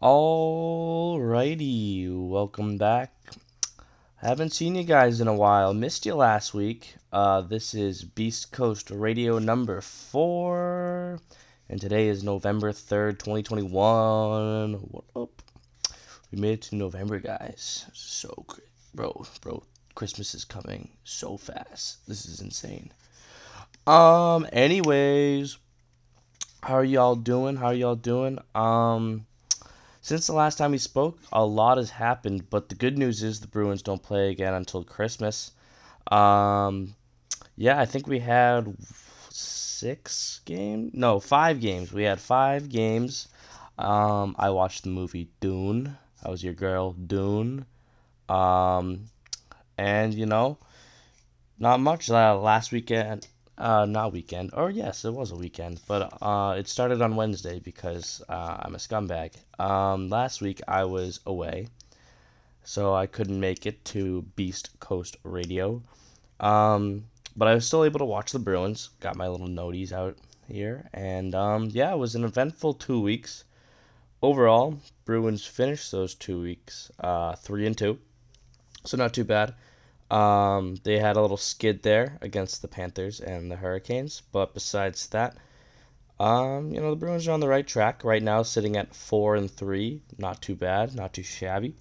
Alrighty, welcome back. Haven't seen you guys in a while. Missed you last week. Uh, this is Beast Coast Radio number four, and today is November 3rd, 2021. What up? We made it to November, guys. So. Bro, bro, Christmas is coming so fast. This is insane. Um, anyways, how are y'all doing? How are y'all doing? Um, since the last time we spoke, a lot has happened, but the good news is the Bruins don't play again until Christmas. Um, yeah, I think we had six games. No, five games. We had five games. Um, I watched the movie Dune. I was your girl, Dune. Um, and you know, not much. Uh, last weekend, uh, not weekend, or yes, it was a weekend, but uh, it started on Wednesday because uh, I'm a scumbag. Um, last week I was away, so I couldn't make it to Beast Coast Radio. Um, but I was still able to watch the Bruins. Got my little noties out here, and um, yeah, it was an eventful two weeks. Overall, Bruins finished those two weeks uh, three and two, so not too bad. Um, they had a little skid there against the Panthers and the Hurricanes, but besides that, um, you know the Bruins are on the right track right now, sitting at four and three. Not too bad, not too shabby.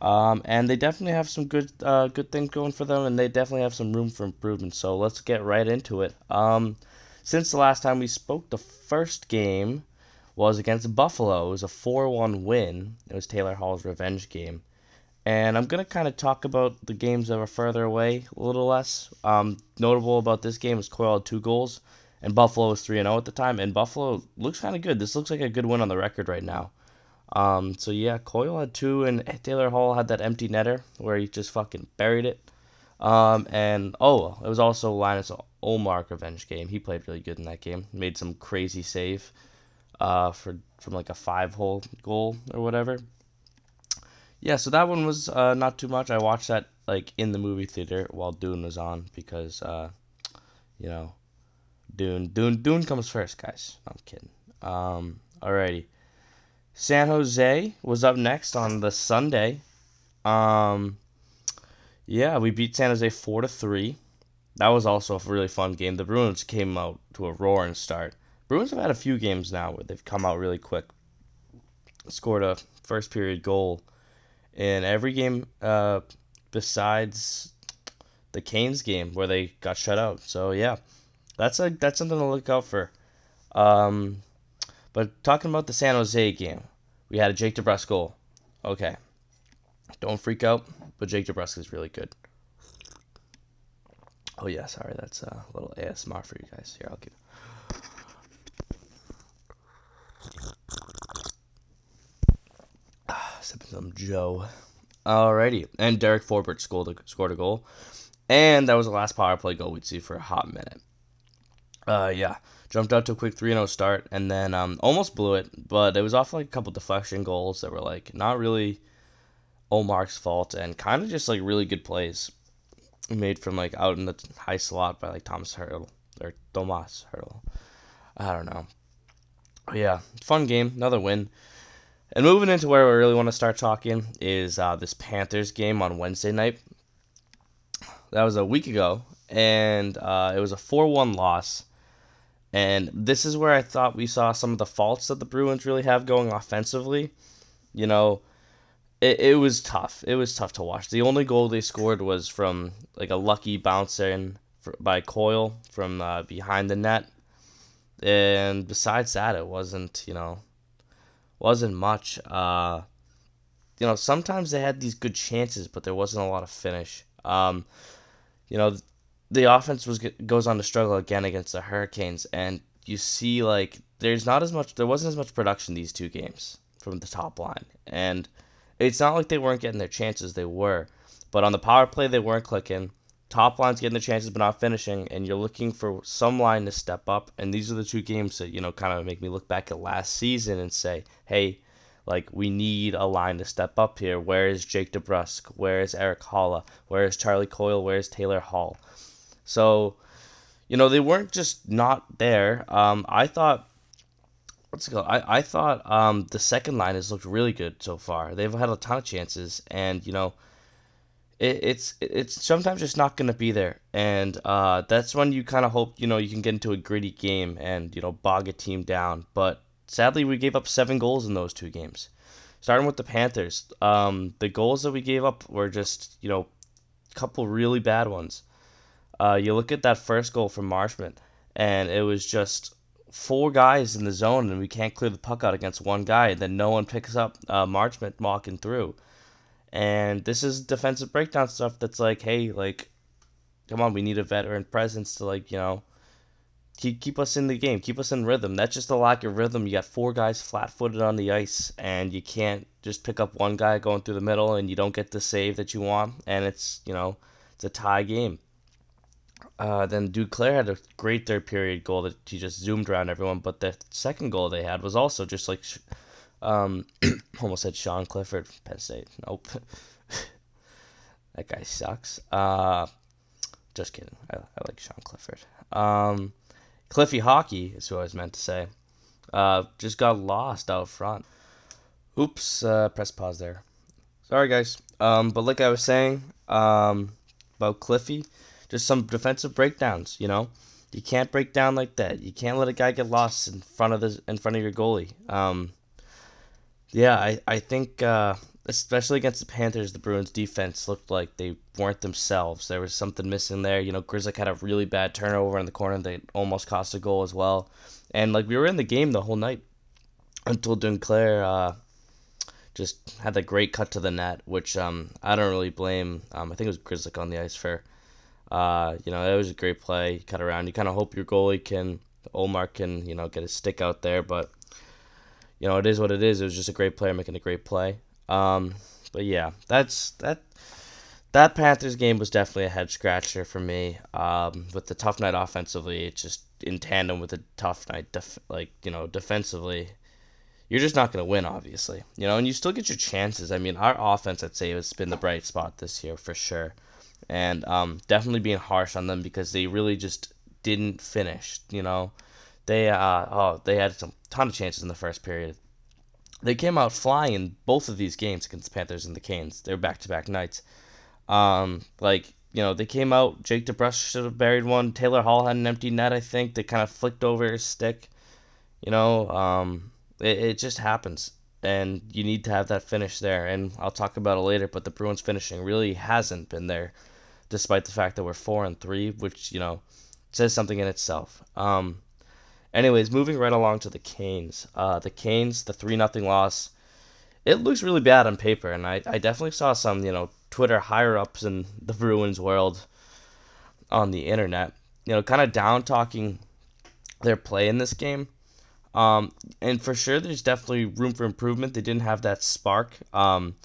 Um, and they definitely have some good uh, good things going for them, and they definitely have some room for improvement. So let's get right into it. Um, since the last time we spoke, the first game was against Buffalo. It was a 4 1 win. It was Taylor Hall's revenge game. And I'm to kind of talk about the games that were further away a little less. Um, notable about this game is Coyle had two goals, and Buffalo was 3 and 0 at the time. And Buffalo looks kind of good. This looks like a good win on the record right now. Um, so yeah, Coyle had two, and Taylor Hall had that empty netter where he just fucking buried it. Um, and oh, it was also Linus Ullmark revenge game. He played really good in that game. Made some crazy save, uh, for from like a five hole goal or whatever yeah, so that one was uh, not too much. I watched that like in the movie theater while Dune was on because, uh, you know, Dune, Dune, Dune comes first, guys. I'm kidding. Um, alrighty. San Jose was up next on the Sunday. Um, yeah, we beat San Jose four to three. That was also a really fun game. The Bruins came out to a roaring start. Bruins have had a few games now where they've come out really quick. Scored a first period goal in every game uh, besides the Canes game where they got shut out. So yeah, that's a that's something to look out for. Um, but talking about the San Jose game, we had a Jake DeBrusk goal. Okay, don't freak out, but Jake DeBrusk is really good. Oh yeah, sorry, that's a little ASMR for you guys. Here, I'll give. Some Joe. Alrighty, and Derek Forbort scored a, scored a goal, and that was the last power play goal we'd see for a hot minute. Uh, yeah, jumped out to a quick 3-0 start, and then um, almost blew it, but it was off like a couple deflection goals that were like not really Ullmark's fault, and kind of just like really good plays made from like out in the high slot by like Thomas Hertl or Tomas Hertl. I don't know. But yeah, fun game, another win. And moving into where we really want to start talking is uh, this Panthers game on Wednesday night. That was a week ago, and uh, it was a 4 1 loss. And this is where I thought we saw some of the faults that the Bruins really have going offensively. You know, it, it was tough. It was tough to watch. The only goal they scored was from like a lucky bounce in by Coyle from uh, behind the net. And besides that, it wasn't, you know, wasn't much. Uh, you know, sometimes they had these good chances, but there wasn't a lot of finish. Um, you know, the offense was goes on to struggle again against the Hurricanes, and you see like there's not as much, there wasn't as much production these two games from the top line, and it's not like they weren't getting their chances; they were, but on the power play they weren't clicking top line's getting the chances but not finishing, and you're looking for some line to step up. And these are the two games that, you know, kind of make me look back at last season and say, hey, like, we need a line to step up here. Where is Jake DeBrusk? Where is Eric Haula? Where is Charlie Coyle? Where is Taylor Hall? So, you know, they weren't just not there. Um, I thought let's go. I, I thought um, the second line has looked really good so far. They've had a ton of chances, and you know, it, it's it's sometimes just not gonna be there, and uh, that's when you kind of hope you know you can get into a gritty game and you know bog a team down. But sadly, we gave up seven goals in those two games. Starting with the Panthers, um, the goals that we gave up were just you know, a couple really bad ones. Uh, you look at that first goal from Marchment, and it was just four guys in the zone and we can't clear the puck out against one guy, and then no one picks up uh, Marchment walking through. And this is defensive breakdown stuff that's like, hey, like, come on, we need a veteran presence to like, you know, keep keep us in the game, keep us in rhythm. That's just a lack of rhythm. You got four guys flat footed on the ice, and you can't just pick up one guy going through the middle, and you don't get the save that you want, and it's you know, it's a tie game. Uh, then Duclair had a great third period goal that he just zoomed around everyone. But the second goal they had was also just like, um, almost said Sean Clifford, Penn State. Nope, that guy sucks. Uh, just kidding. I, I like Sean Clifford. Um, Cliffy Hockey is who I was meant to say. Uh, just got lost out front. Oops. Uh, press pause there. Sorry, guys. Um, but like I was saying, um, about Cliffy just some defensive breakdowns. You know, you can't break down like that. You can't let a guy get lost in front of the in front of your goalie. Um, yeah, I I think uh, especially against the Panthers, the Bruins defense looked like they weren't themselves. There was something missing there. You know, Grizzly had a really bad turnover in the corner that almost cost a goal as well. And like we were in the game the whole night until Duclair uh, just had the great cut to the net, which um, I don't really blame. Um, I think it was Grizzly on the ice for uh, you know, it was a great play. Cut around. You kind of hope your goalie can, Ullmark can, you know, get his stick out there. But, you know, it is what it is. It was just a great player making a great play. Um, but yeah, that's that. That Panthers game was definitely a head scratcher for me. Um, with the tough night offensively, it's just in tandem with the tough night, def- like you know, defensively, you're just not going to win, obviously. You know, and you still get your chances. I mean, our offense, I'd say, has been the bright spot this year for sure and um, definitely being harsh on them because they really just didn't finish. You know, they uh, oh they had some ton of chances in the first period. They came out flying in both of these games against the Panthers and the Canes. They were back to back nights. Um, like you know, they came out. Jake DeBrusk should have buried one. Taylor Hall had an empty net. I think they kind of flicked over his stick. You know, um, it, it just happens and you need to have that finish there. And I'll talk about it later, but the Bruins finishing really hasn't been there despite the fact that we're four and three, which you know says something in itself. Um, anyways, moving right along to the Canes. Uh, the Canes, the three nothing loss. It looks really bad on paper, and I, I definitely saw some you know Twitter higher ups in the Bruins world on the internet, you know, kind of down talking their play in this game. Um, and for sure, there's definitely room for improvement. They didn't have that spark. Um,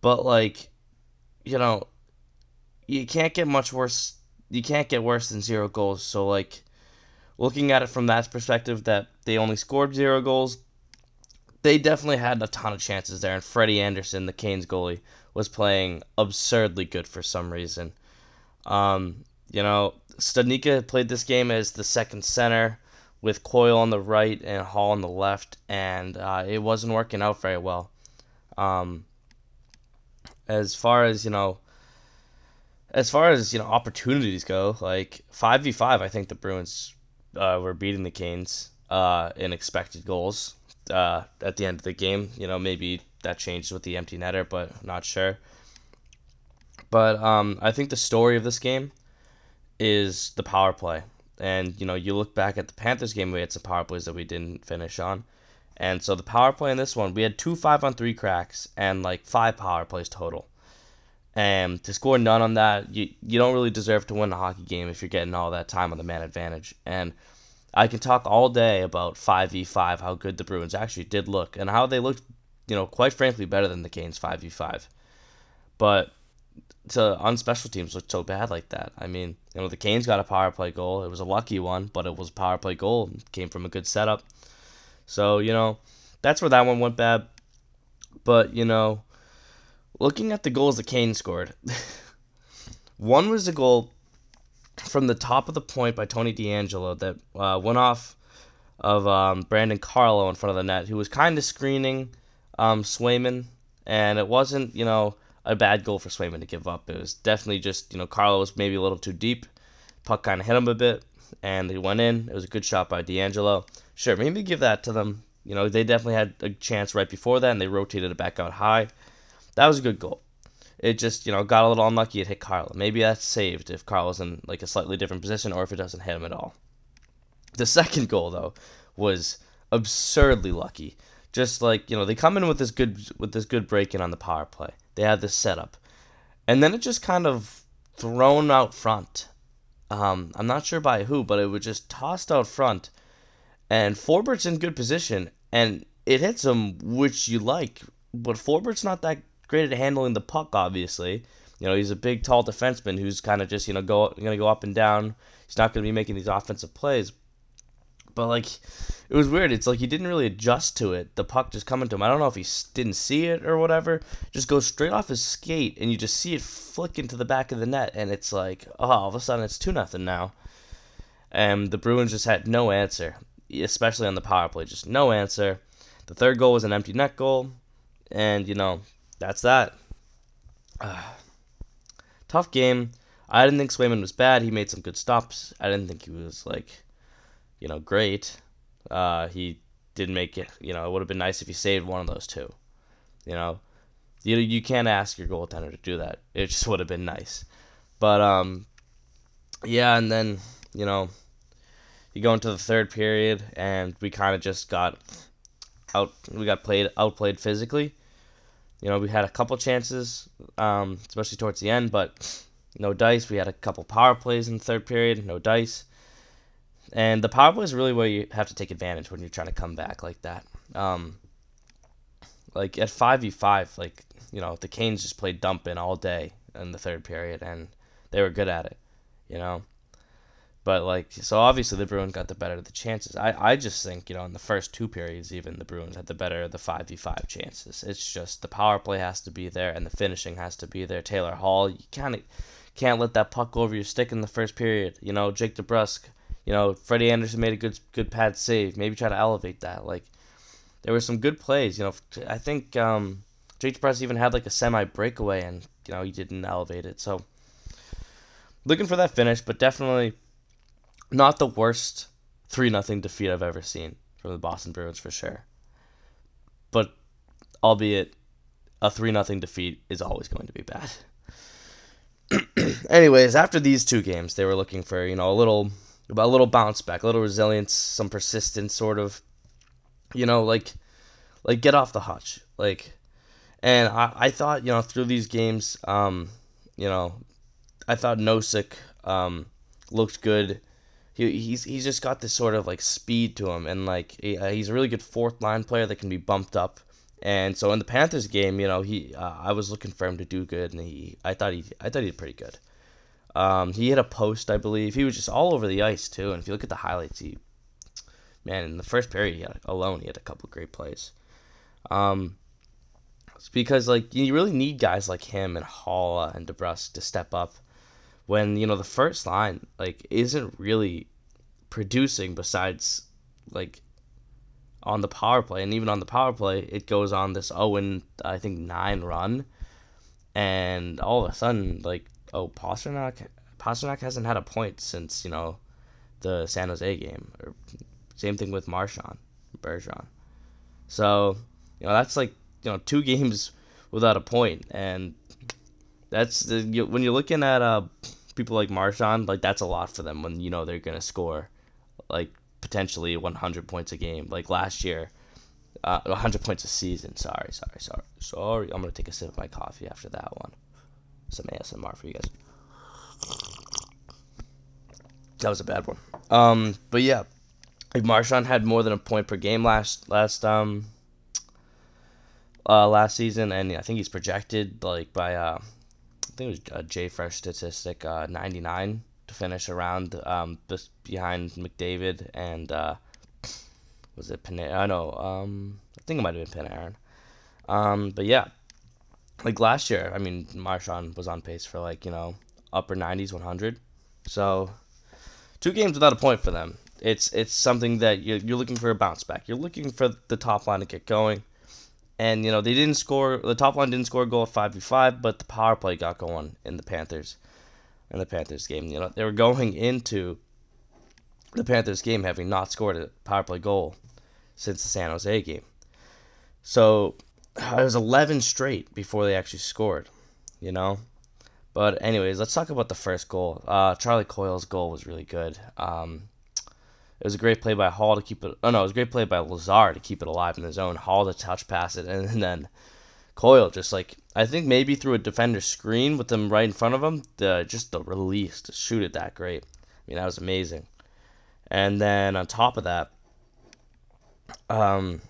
but like, you know, you can't get much worse. You can't get worse than zero goals. So like, looking at it from that perspective, that they only scored zero goals, they definitely had a ton of chances there. And Freddie Andersen, the Canes goalie, was playing absurdly good for some reason. Um, you know, Studnicka played this game as the second center with Coyle on the right and Hall on the left, and uh, it wasn't working out very well. Um, as far as you know, as far as you know opportunities go, like five v five, I think the Bruins uh, were beating the Canes uh, in expected goals uh, at the end of the game. You know, maybe that changed with the empty netter, but not sure. But um, I think the story of this game is the power play. And you know, you look back at the Panthers game, we had some power plays that we didn't finish on. And so the power play in this one, we had two five on three cracks and like five power plays total. And to score none on that, you, you don't really deserve to win a hockey game if you're getting all that time on the man advantage. And I can talk all day about 5v5, how good the Bruins actually did look, and how they looked, you know, quite frankly, better than the Canes 5v5. But to on special teams looked so bad like that. I mean, you know, the Canes got a power play goal. It was a lucky one, but it was a power play goal. It came from a good setup. So, you know, that's where that one went bad. But, you know, looking at the goals that Kane scored, one was a goal from the top of the point by Tony DeAngelo that uh, went off of um, Brandon Carlo in front of the net, who was kind of screening um, Swayman, and it wasn't you know a bad goal for Swayman to give up. It was definitely just you know Carlo was maybe a little too deep, puck kind of hit him a bit, and he went in. It was a good shot by DeAngelo. Sure, maybe give that to them. You know they definitely had a chance right before that, and they rotated it back out high. That was a good goal. It just, you know, got a little unlucky. It hit Carlo. Maybe that's saved if Carlo's in like a slightly different position or if it doesn't hit him at all. The second goal though was absurdly lucky. Just like you know, they come in with this good with this good break in on the power play. They had this setup, and then it just kind of thrown out front. Um, I'm not sure by who, but it was just tossed out front, and Forbort's in good position, and it hits him, which you like. But Forbort's not that great at handling the puck. Obviously, you know he's a big, tall defenseman who's kind of just you know go going to go up and down. He's not going to be making these offensive plays. But like, it was weird. It's like he didn't really adjust to it. The puck just coming to him. I don't know if he didn't see it or whatever. Just goes straight off his skate, and you just see it flick into the back of the net, and it's like, oh, all of a sudden it's two nothing now. And the Bruins just had no answer, especially on the power play. Just no answer. The third goal was an empty net goal, and you know that's that. Uh, tough game. I didn't think Swayman was bad. He made some good stops. I didn't think he was like you know, great. Uh, he didn't make it. You know, it would have been nice if he saved one of those two. You know, you you can't ask your goaltender to do that. It just would have been nice. But um, yeah, and then you know, you go into the third period, and we kind of just got out. We got played outplayed physically. You know, we had a couple chances, um, especially towards the end, but no dice. We had a couple power plays in the third period, no dice. And the power play is really where you have to take advantage when you're trying to come back like that. Um, like at five v five, like you know the Canes just played dump in all day in the third period, and they were good at it, you know. But like so, obviously the Bruins got the better of the chances. I I just think you know in the first two periods, even the Bruins had the better of the five v five chances. It's just the power play has to be there and the finishing has to be there. Taylor Hall, you kind of can't let that puck go over your stick in the first period. You know, Jake DeBrusk you know, Freddie Andersen made a good good pad save. Maybe try to elevate that. Like there were some good plays. You know, I think um, Jake DeBrusk even had like a semi breakaway, and you know he didn't elevate it. So looking for that finish, but definitely not the worst three nothing defeat I've ever seen from the Boston Bruins for sure. But albeit a three nothing defeat is always going to be bad. Anyways, after these two games, they were looking for you know a little a little bounce back, a little resilience, some persistence, sort of. You know, like, like get off the hutch, like, and I, I thought you know through these games, um, you know, I thought Nosek um looked good. He, he's he's just got this sort of like speed to him, and like he, uh, he's a really good fourth line player that can be bumped up. And so in the Panthers game, you know, he uh, I was looking for him to do good, and he I thought he I thought he did pretty good. Um, he hit a post, I believe. He was just all over the ice too. And if you look at the highlights, he, man, in the first period he had, alone, he had a couple great plays. Um, it's because like you really need guys like him and Hall and DeBrusk to step up when you know the first line like isn't really producing besides like on the power play and even on the power play it goes on this 0 and I think 9 run and all of a sudden like oh Pastrnak Pastrnak hasn't had a point since you know the San Jose game. Or same thing with Marchand Bergeron. So you know that's like you know two games without a point, and that's the, when you're looking at uh people like Marchand, like that's a lot for them when you know they're gonna score like potentially 100 points a game. Like last year, uh, 100 points a season. Sorry, sorry, sorry, sorry. I'm gonna take a sip of my coffee after that one some ASMR for you guys. That was a bad one. Um, but yeah, like Marchand had more than a point per game last last um uh, last season, and I think he's projected like by uh, I think it was J Fresh statistic uh, 99 to finish around um behind McDavid and uh, was it Panarin? I know um I think it might have been Panarin. Um, but yeah, like last year, I mean, Marchand was on pace for like you know upper 90s, 100. So two games without a point for them It's it's something that you're, you're looking for a bounce back. You're looking for the top line to get going. And, you know, they didn't score, the top line didn't score a goal at 5v5, but the power play got going in the Panthers, in the Panthers game. You know, they were going into the Panthers game having not scored a power play goal since the San Jose game. So it was 11 straight before they actually scored, you know? But, anyways, let's talk about the first goal. Uh, Charlie Coyle's goal was really good. Um, it was a great play by Hall to keep it. Oh no, it was a great play by Lazar to keep it alive in the zone. Hall to touch pass it, and then Coyle just like I think maybe through a defender screen with them right in front of him. The just the release to shoot it that great. I mean that was amazing. And then on top of that, um,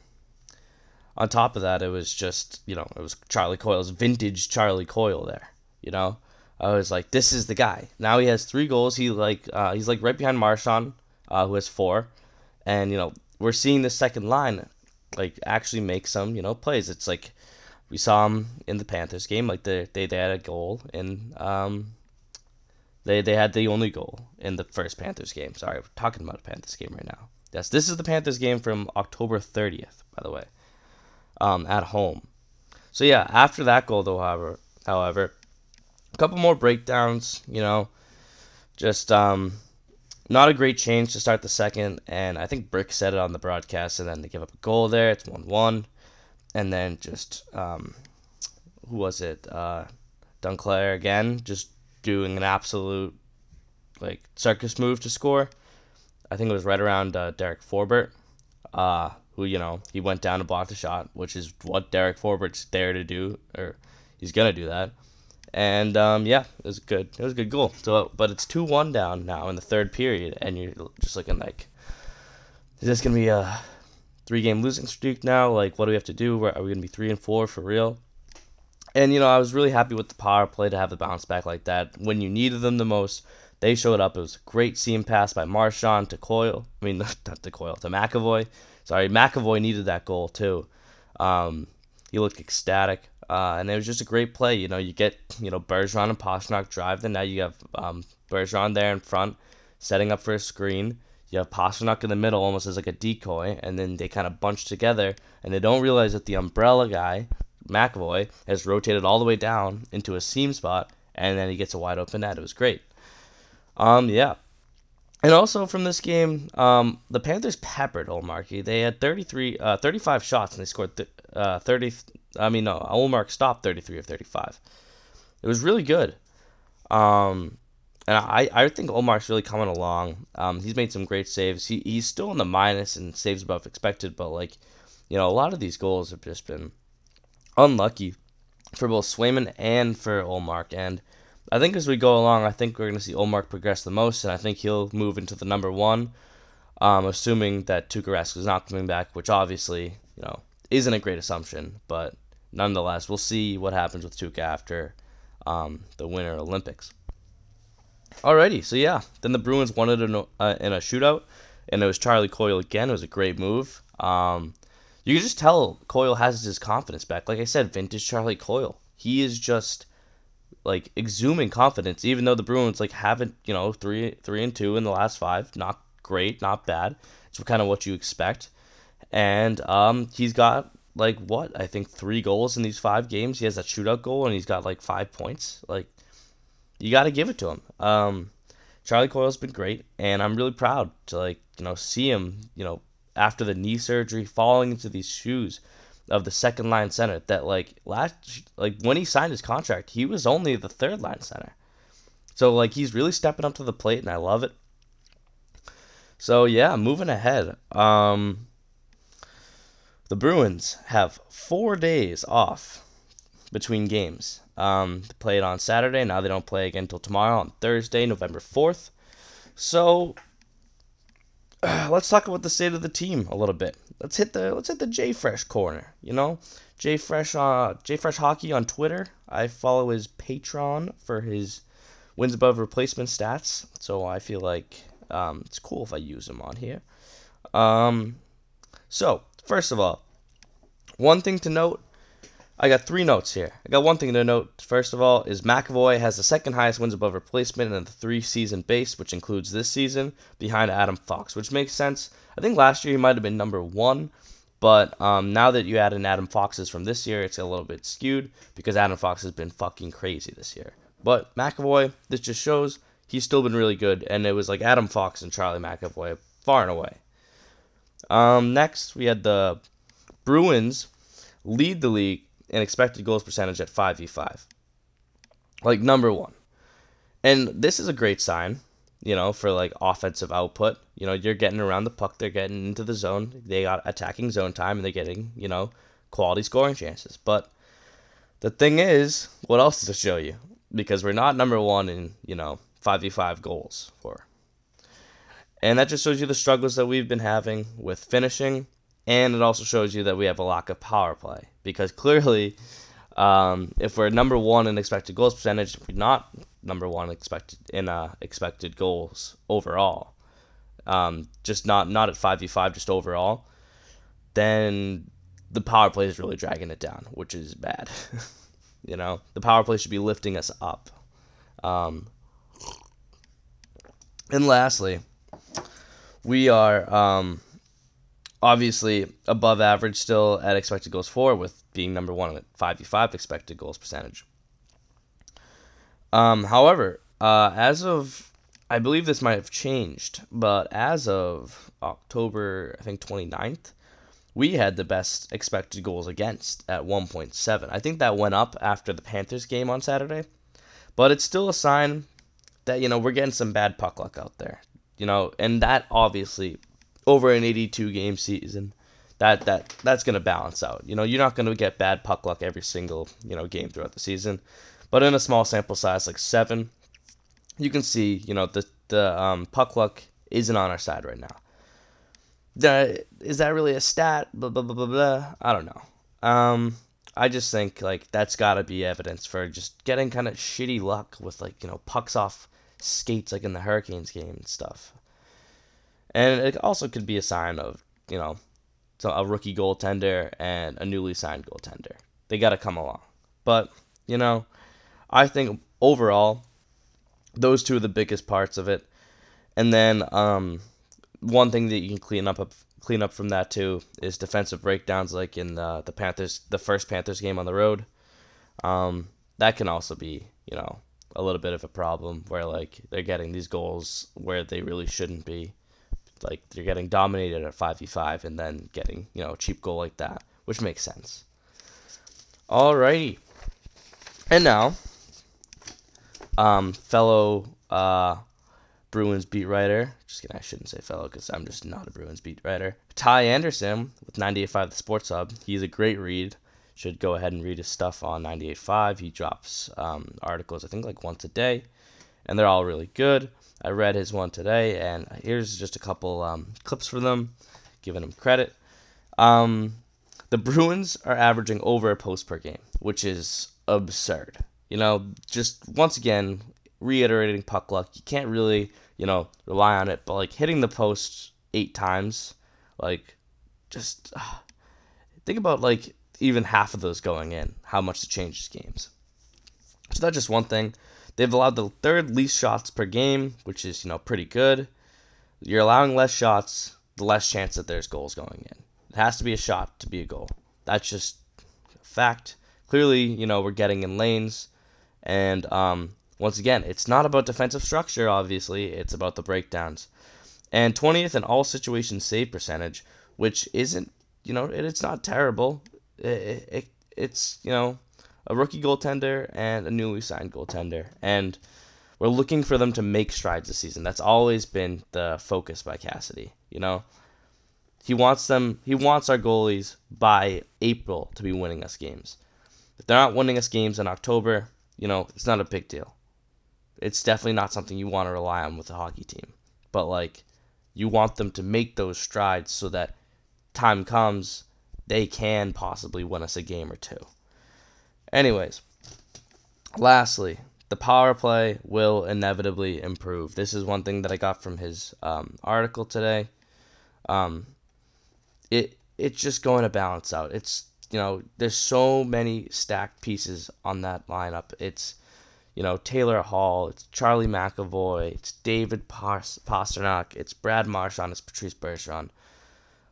on top of that, it was just you know it was Charlie Coyle's vintage Charlie Coyle there. You know, I was like, this is the guy. Now he has three goals. He like uh, he's like right behind Marchand uh, who has four, and you know we're seeing the second line like actually make some you know plays. It's like we saw him in the Panthers game, like they they, they had a goal in um they they had the only goal in the first Panthers game. Sorry, we're talking about a Panthers game right now. Yes, this is the Panthers game from October 30th, by the way, um, at home. So yeah, after that goal though, however, however, a couple more breakdowns. You know, just um, not a great change to start the second, and I think Brick said it on the broadcast, and then they give up a goal there. It's 1 1. And then just, um, who was it? Uh, Duclair again, just doing an absolute, like, circus move to score. I think it was right around uh, Derek Forbort, uh, who, you know, he went down to block the shot, which is what Derek Forbort's there to do, or he's going to do that. And um, yeah, it was good. It was a good goal. So, but it's two one down now in the third period, and you're just looking like, is this gonna be a three game losing streak now? Like, what do we have to do? Are we gonna be three and four for real? And you know, I was really happy with the power play to have the bounce back like that when you needed them the most. They showed up. It was a great seam pass by Marchand to Coyle. I mean, not to Coyle, to McAvoy. Sorry, McAvoy needed that goal too. Um, he looked ecstatic. Uh, and it was just a great play. You know, you get you know Bergeron and Pastrnak drive. Then now you have um, Bergeron there in front, setting up for a screen. You have Pastrnak in the middle, almost as like a decoy, and then they kind of bunch together, and they don't realize that the umbrella guy, McAvoy, has rotated all the way down into a seam spot, and then he gets a wide open net. It was great. Um, yeah. And also from this game, um, the Panthers peppered Ullmark. They had 33, uh, 35 shots, and they scored th- uh, 30, I mean, no, Ullmark stopped 33 of 35. It was really good. Um, and I, I think Ullmark's really coming along. Um, he's made some great saves. He, he's still in the minus and saves above expected, but like, you know, a lot of these goals have just been unlucky for both Swayman and for Ullmark. And I think as we go along, I think we're going to see Ullmark progress the most, and I think he'll move into the number one, um, assuming that Tuukka Rask is not coming back, which obviously, you know, isn't a great assumption, but nonetheless, we'll see what happens with Tuukka after um, the Winter Olympics. Alrighty, so yeah, then the Bruins won it in a, uh, in a shootout, and it was Charlie Coyle again. It was a great move. Um, you can just tell Coyle has his confidence back. Like I said, vintage Charlie Coyle. He is just like exhuming confidence, even though the Bruins like haven't, you know, three three and two in the last five. Not great, not bad. It's kind of what you expect. And um, he's got like what I think three goals in these five games. He has that shootout goal and he's got like five points. Like you got to give it to him. Um, Charlie Coyle's been great, and I'm really proud to like you know see him you know after the knee surgery falling into these shoes of the second line center that like last like when he signed his contract he was only the third line center so like he's really stepping up to the plate and i love it so yeah moving ahead um the Bruins have four days off between games. Um, they played on Saturday. Now they don't play again until tomorrow on Thursday, November 4th. So uh, let's talk about the state of the team a little bit. Let's hit the let's hit the J Fresh corner. You know, J Fresh uh J Fresh Hockey on Twitter. I follow his Patreon for his wins above replacement stats. So I feel like um, it's cool if I use him on here. Um, so First of all, one thing to note I got three notes here. I got one thing to note. First of all, is McAvoy has the second highest wins above replacement in the three season base, which includes this season, behind Adam Fox, which makes sense. I think last year he might have been number one, but um, now that you add in Adam Fox's from this year, it's a little bit skewed because Adam Fox has been fucking crazy this year. But McAvoy, this just shows he's still been really good, and it was like Adam Fox and Charlie McAvoy far and away. Um, next, we had the Bruins lead the league in expected goals percentage at 5v5. Like number one. And this is a great sign, you know, for like offensive output. You know, you're getting around the puck, they're getting into the zone, they got attacking zone time, and they're getting, you know, quality scoring chances. But the thing is, what else does it show you? Because we're not number one in, you know, 5v5 goals for. And that just shows you the struggles that we've been having with finishing and it also shows you that we have a lack of power play because clearly, um, if we're number one in expected goals percentage, we're not number one expected in uh, expected goals overall, um, just not not at five v five, just overall, then the power play is really dragging it down, which is bad. you know, the power play should be lifting us up. Um, and lastly, we are. Um, obviously above average still at expected goals for with being number one at 5v5 expected goals percentage. Um, however, uh, as of, I believe this might have changed, but as of October, I think 29th, we had the best expected goals against at 1.7. I think that went up after the Panthers game on Saturday, but it's still a sign that, you know, we're getting some bad puck luck out there. You know, and that obviously over an 82 game season, that that that's going to balance out. You know, you're not going to get bad puck luck every single you know game throughout the season, but in a small sample size like seven, you can see you know the the um, puck luck isn't on our side right now. The, is that really a stat? Blah blah blah blah blah. I don't know. Um, I just think like that's got to be evidence for just getting kind of shitty luck with like you know pucks off skates like in the Hurricanes game and stuff and it also could be a sign of you know a rookie goaltender and a newly signed goaltender. They got to come along. But you know, I think overall, those two are the biggest parts of it. And then um, one thing that you can clean up clean up from that too is defensive breakdowns, like in the, the Panthers, the first Panthers game on the road. Um, that can also be you know a little bit of a problem where like they're getting these goals where they really shouldn't be like they're getting dominated at 5v5 and then getting, you know, a cheap goal like that, which makes sense. Alrighty. And now, um, fellow uh, Bruins beat writer, just kidding, I shouldn't say fellow because I'm just not a Bruins beat writer. Ty Anderson with 98.5 The Sports Hub. He's a great read. Should go ahead and read his stuff on 98.5. He drops um, articles, I think, like once a day, and they're all really good. I read his one today, and here's just a couple um, clips for them, giving him credit. Um, the Bruins are averaging over a post per game, which is absurd. You know, just once again, reiterating puck luck. You can't really, you know, rely on it, but like hitting the post eight times, like, just uh, think about like even half of those going in, how much it changes games. So that's just one thing. They've allowed the third least shots per game, which is, you know, pretty good. You're allowing less shots, the less chance that there's goals going in. It has to be a shot to be a goal. That's just a fact. Clearly, you know, we're getting in lanes. And um, once again, it's not about defensive structure, obviously. It's about the breakdowns. And 20th in all situations save percentage, which isn't, you know, it, it's not terrible. It, it, it's, you know, a rookie goaltender and a newly signed goaltender. And we're looking for them to make strides this season. That's always been the focus by Cassidy. You know, he wants them. He wants our goalies by April to be winning us games. If they're not winning us games in October, you know, it's not a big deal. It's definitely not something you want to rely on with a hockey team. But like, you want them to make those strides so that time comes, they can possibly win us a game or two. Anyways, lastly, the power play will inevitably improve. This is one thing that I got from his um, article today. Um, it it's just going to balance out. It's you know, there's so many stacked pieces on that lineup. It's you know, Taylor Hall, it's Charlie McAvoy, it's David Pastrnak, it's Brad Marchand, it's Patrice Bergeron.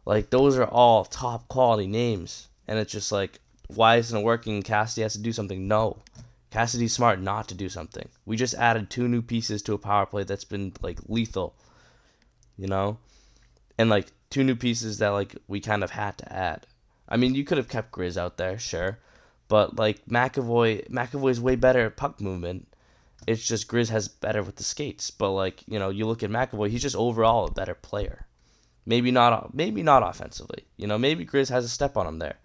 Like those are all top quality names, and it's just like, why isn't it working? Cassidy has to do something. No, Cassidy's smart not to do something. We just added two new pieces to a power play that's been like lethal, you know, and like two new pieces that like we kind of had to add. I mean, you could have kept Grizz out there, sure, but like McAvoy, McAvoy's way better at puck movement. It's just Grizz has better with the skates. But like you know, you look at McAvoy, he's just overall a better player. Maybe not, maybe not offensively. You know, maybe Grizz has a step on him there.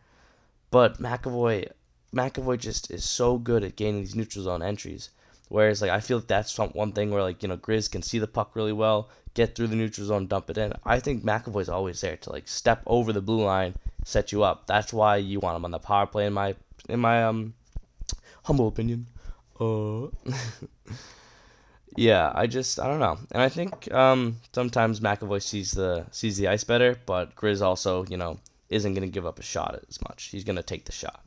But McAvoy, McAvoy just is so good at gaining these neutral zone entries. Whereas like I feel like that's one thing where like you know Grizz can see the puck really well, get through the neutral zone, dump it in. I think McAvoy's always there to like step over the blue line, set you up. That's why you want him on the power play in my in my um humble opinion. Uh Yeah, I just I don't know. And I think um sometimes McAvoy sees the sees the ice better, but Grizz also, you know, isn't gonna give up a shot as much. He's gonna take the shot,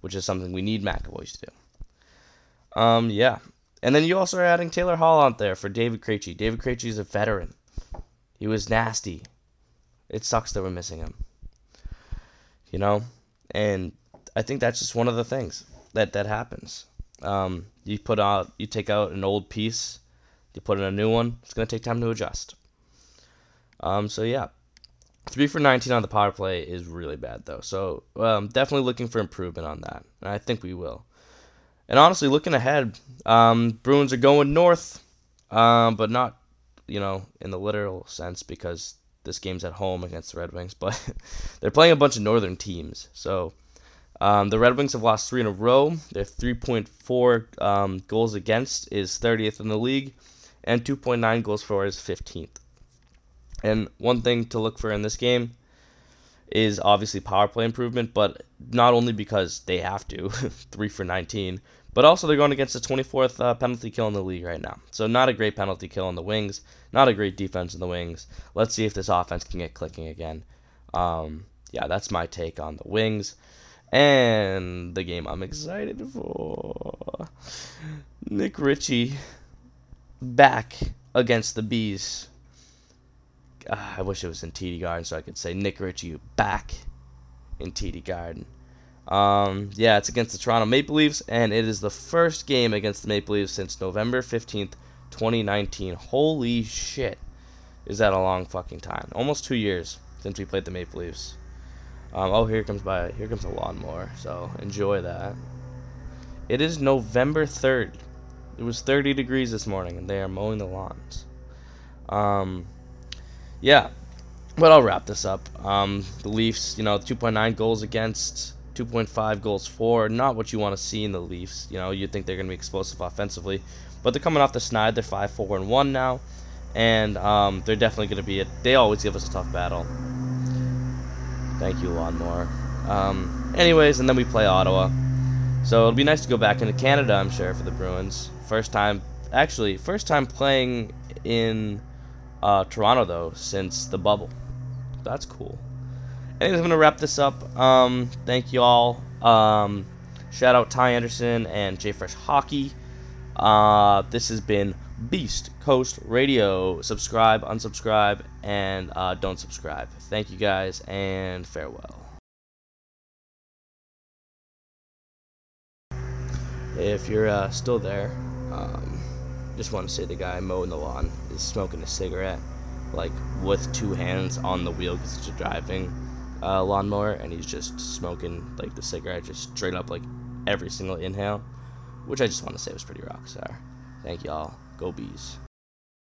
which is something we need McAvoy to do. Um yeah. And then you also are adding Taylor Hall out there for David Krejci. David Krejci is a veteran. He was nasty. It sucks that we're missing him. You know? And I think that's just one of the things that that happens. Um, you put out, you take out an old piece, you put in a new one. It's gonna take time to adjust. Um, so yeah, three for 19 on the power play is really bad though. So um, definitely looking for improvement on that, and I think we will. And honestly, looking ahead, um, Bruins are going north, um, but not, you know, in the literal sense because this game's at home against the Red Wings. But they're playing a bunch of northern teams, so um, the Red Wings have lost three in a row. Their 3.4 um, goals against is 30th in the league, and 2.9 goals for is 15th. And one thing to look for in this game is obviously power play improvement, but not only because they have to, 3 for 19, but also they're going against the 24th uh, penalty kill in the league right now. So not a great penalty kill in the wings, not a great defense in the wings. Let's see if this offense can get clicking again. Um, yeah, that's my take on the wings. And the game I'm excited for. Nick Ritchie back against the B's. Uh, I wish it was in TD Garden so I could say Nick Ritchie back in TD Garden. Um, yeah, it's against the Toronto Maple Leafs, and it is the first game against the Maple Leafs since November 15th, 2019. Holy shit. Is that a long fucking time? Almost two years since we played the Maple Leafs. Um, oh, here comes by. Here comes a lawnmower. So enjoy that. It is November third. It was 30 degrees this morning, and they are mowing the lawns. Um, yeah, but I'll wrap this up. Um, the Leafs, you know, 2.9 goals against, 2.5 goals for. Not what you want to see in the Leafs. You know, you'd think they're going to be explosive offensively, but they're coming off the snide. They're 5 4 and 1 now, and um, they're definitely going to be it. They always give us a tough battle. Thank you, Lawnmower. Um, anyways, and then we play Ottawa. So it'll be nice to go back into Canada, I'm sure, for the Bruins. First time, actually, first time playing in uh, Toronto, though, since the bubble. That's cool. Anyways, I'm going to wrap this up. Um, thank you all. Um, shout out Ty Anderson and J Fresh Hockey. Uh, this has been Beast Coast Radio. Subscribe, unsubscribe, and uh, don't subscribe. Thank you guys, and farewell. If you're uh, still there, um, just want to say the guy mowing the lawn is smoking a cigarette, like with two hands on the wheel because he's driving uh, lawnmower, and he's just smoking like the cigarette just straight up like every single inhale, which I just want to say was pretty rock star. Thank y'all. Go B's.